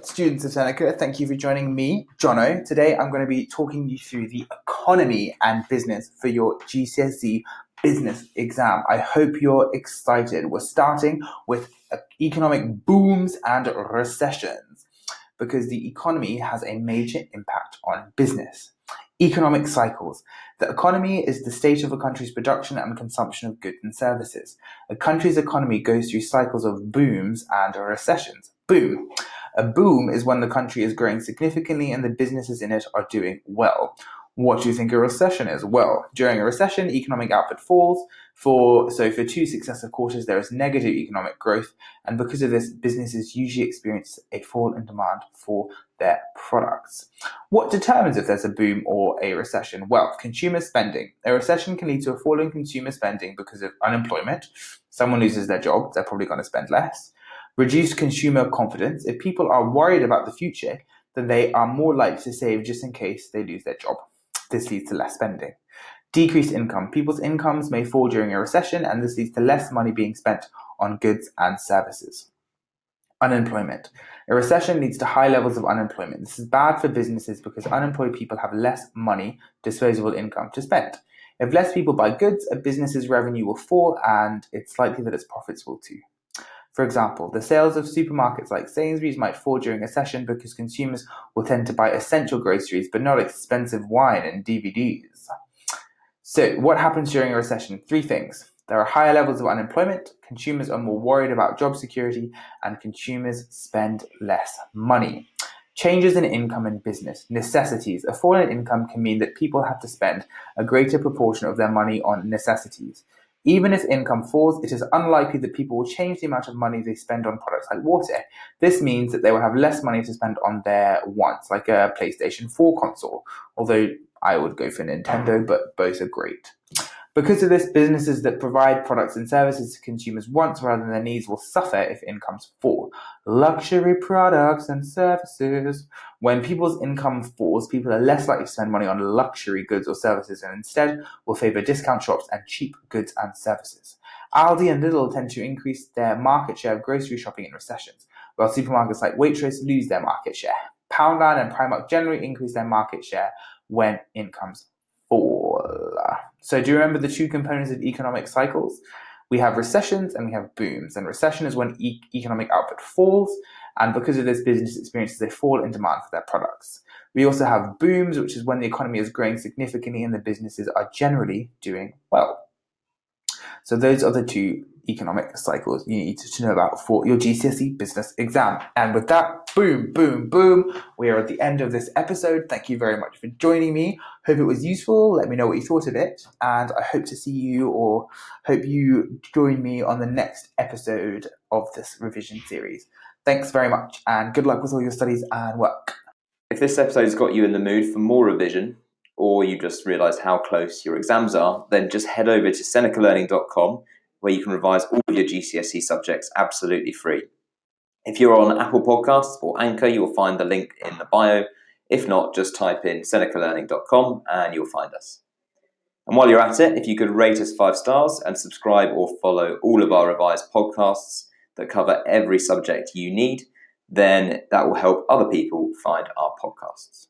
Students of Seneca, thank you for joining me, Jono. Today I'm going to be talking you through the economy and business for your GCSE business exam. I hope you're excited. We're starting with economic booms and recessions because the economy has a major impact on business. Economic cycles. The economy is the state of a country's production and consumption of goods and services. A country's economy goes through cycles of booms and recessions. Boom. A boom is when the country is growing significantly and the businesses in it are doing well. What do you think a recession is? Well, during a recession, economic output falls. For so for two successive quarters, there is negative economic growth, and because of this, businesses usually experience a fall in demand for their products. What determines if there's a boom or a recession? Well, consumer spending. A recession can lead to a fall in consumer spending because of unemployment. Someone loses their job, they're probably going to spend less. Reduced consumer confidence. If people are worried about the future, then they are more likely to save just in case they lose their job. This leads to less spending. Decreased income. People's incomes may fall during a recession, and this leads to less money being spent on goods and services. Unemployment. A recession leads to high levels of unemployment. This is bad for businesses because unemployed people have less money, disposable income to spend. If less people buy goods, a business's revenue will fall and it's likely that its profits will too. For example, the sales of supermarkets like Sainsbury's might fall during a session because consumers will tend to buy essential groceries but not expensive wine and DVDs. So, what happens during a recession? Three things. There are higher levels of unemployment, consumers are more worried about job security, and consumers spend less money. Changes in income and business. Necessities. A fall in income can mean that people have to spend a greater proportion of their money on necessities. Even if income falls, it is unlikely that people will change the amount of money they spend on products like water. This means that they will have less money to spend on their wants, like a PlayStation 4 console, although I would go for Nintendo, but both are great. Because of this, businesses that provide products and services to consumers' wants rather than their needs will suffer if incomes fall. Luxury products and services. When people's income falls, people are less likely to spend money on luxury goods or services and instead will favor discount shops and cheap goods and services. Aldi and Lidl tend to increase their market share of grocery shopping in recessions, while supermarkets like Waitrose lose their market share. Poundland and Primark generally increase their market share when incomes fall. So do you remember the two components of economic cycles? We have recessions and we have booms. And recession is when e- economic output falls, and because of this, business experiences a fall in demand for their products. We also have booms, which is when the economy is growing significantly and the businesses are generally doing well. So those are the two economic cycles you need to know about for your GCSE business exam. And with that, boom, boom, boom, we are at the end of this episode. Thank you very much for joining me. Hope it was useful. Let me know what you thought of it. And I hope to see you or hope you join me on the next episode of this revision series. Thanks very much and good luck with all your studies and work. If this episode's got you in the mood for more revision, or you just realised how close your exams are, then just head over to senecalearning.com where you can revise all of your GCSE subjects absolutely free. If you're on Apple Podcasts or Anchor, you'll find the link in the bio. If not, just type in senecalearning.com and you'll find us. And while you're at it, if you could rate us five stars and subscribe or follow all of our revised podcasts that cover every subject you need, then that will help other people find our podcasts.